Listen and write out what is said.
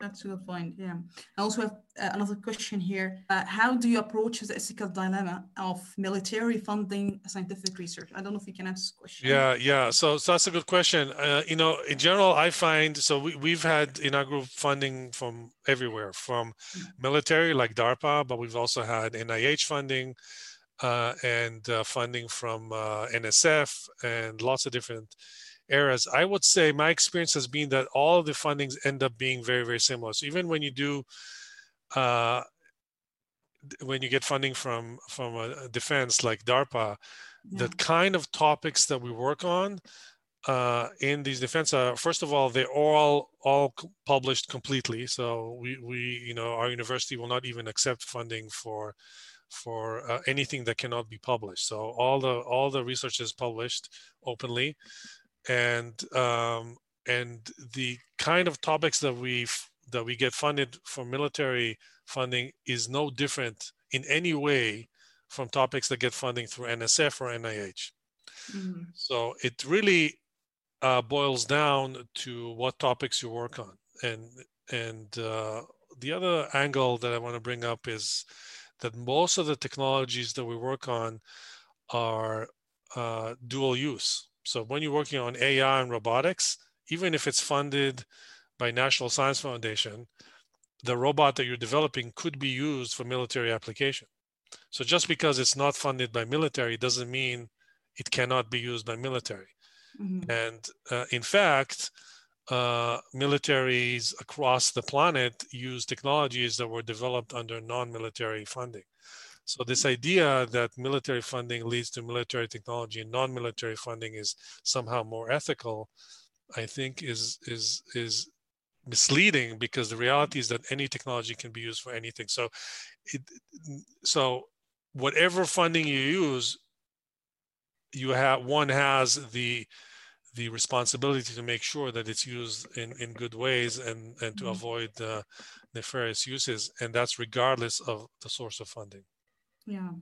That's a good point. Yeah. I also have uh, another question here. Uh, how do you approach the ethical dilemma of military funding scientific research? I don't know if you can answer this question. Yeah, yeah. So, so that's a good question. Uh, you know, in general, I find so we, we've had in our group funding from everywhere, from mm. military like DARPA, but we've also had NIH funding uh, and uh, funding from uh, NSF and lots of different eras, I would say my experience has been that all the fundings end up being very, very similar. So even when you do, uh, when you get funding from from a defense like DARPA, yeah. the kind of topics that we work on uh, in these defense are first of all they're all all published completely. So we we you know our university will not even accept funding for for uh, anything that cannot be published. So all the all the research is published openly and um, and the kind of topics that we that we get funded for military funding is no different in any way from topics that get funding through NSF or NIH. Mm-hmm. So it really uh, boils down to what topics you work on, and and uh, the other angle that I want to bring up is that most of the technologies that we work on are uh, dual use. So when you're working on AI and robotics, even if it's funded by National Science Foundation, the robot that you're developing could be used for military application. So just because it's not funded by military doesn't mean it cannot be used by military. Mm-hmm. And uh, in fact, uh, militaries across the planet use technologies that were developed under non-military funding. So this idea that military funding leads to military technology and non-military funding is somehow more ethical, I think is is is misleading because the reality is that any technology can be used for anything. So it so whatever funding you use, you have one has the the responsibility to make sure that it's used in, in good ways and, and to mm-hmm. avoid uh, nefarious uses. And that's regardless of the source of funding. Yeah.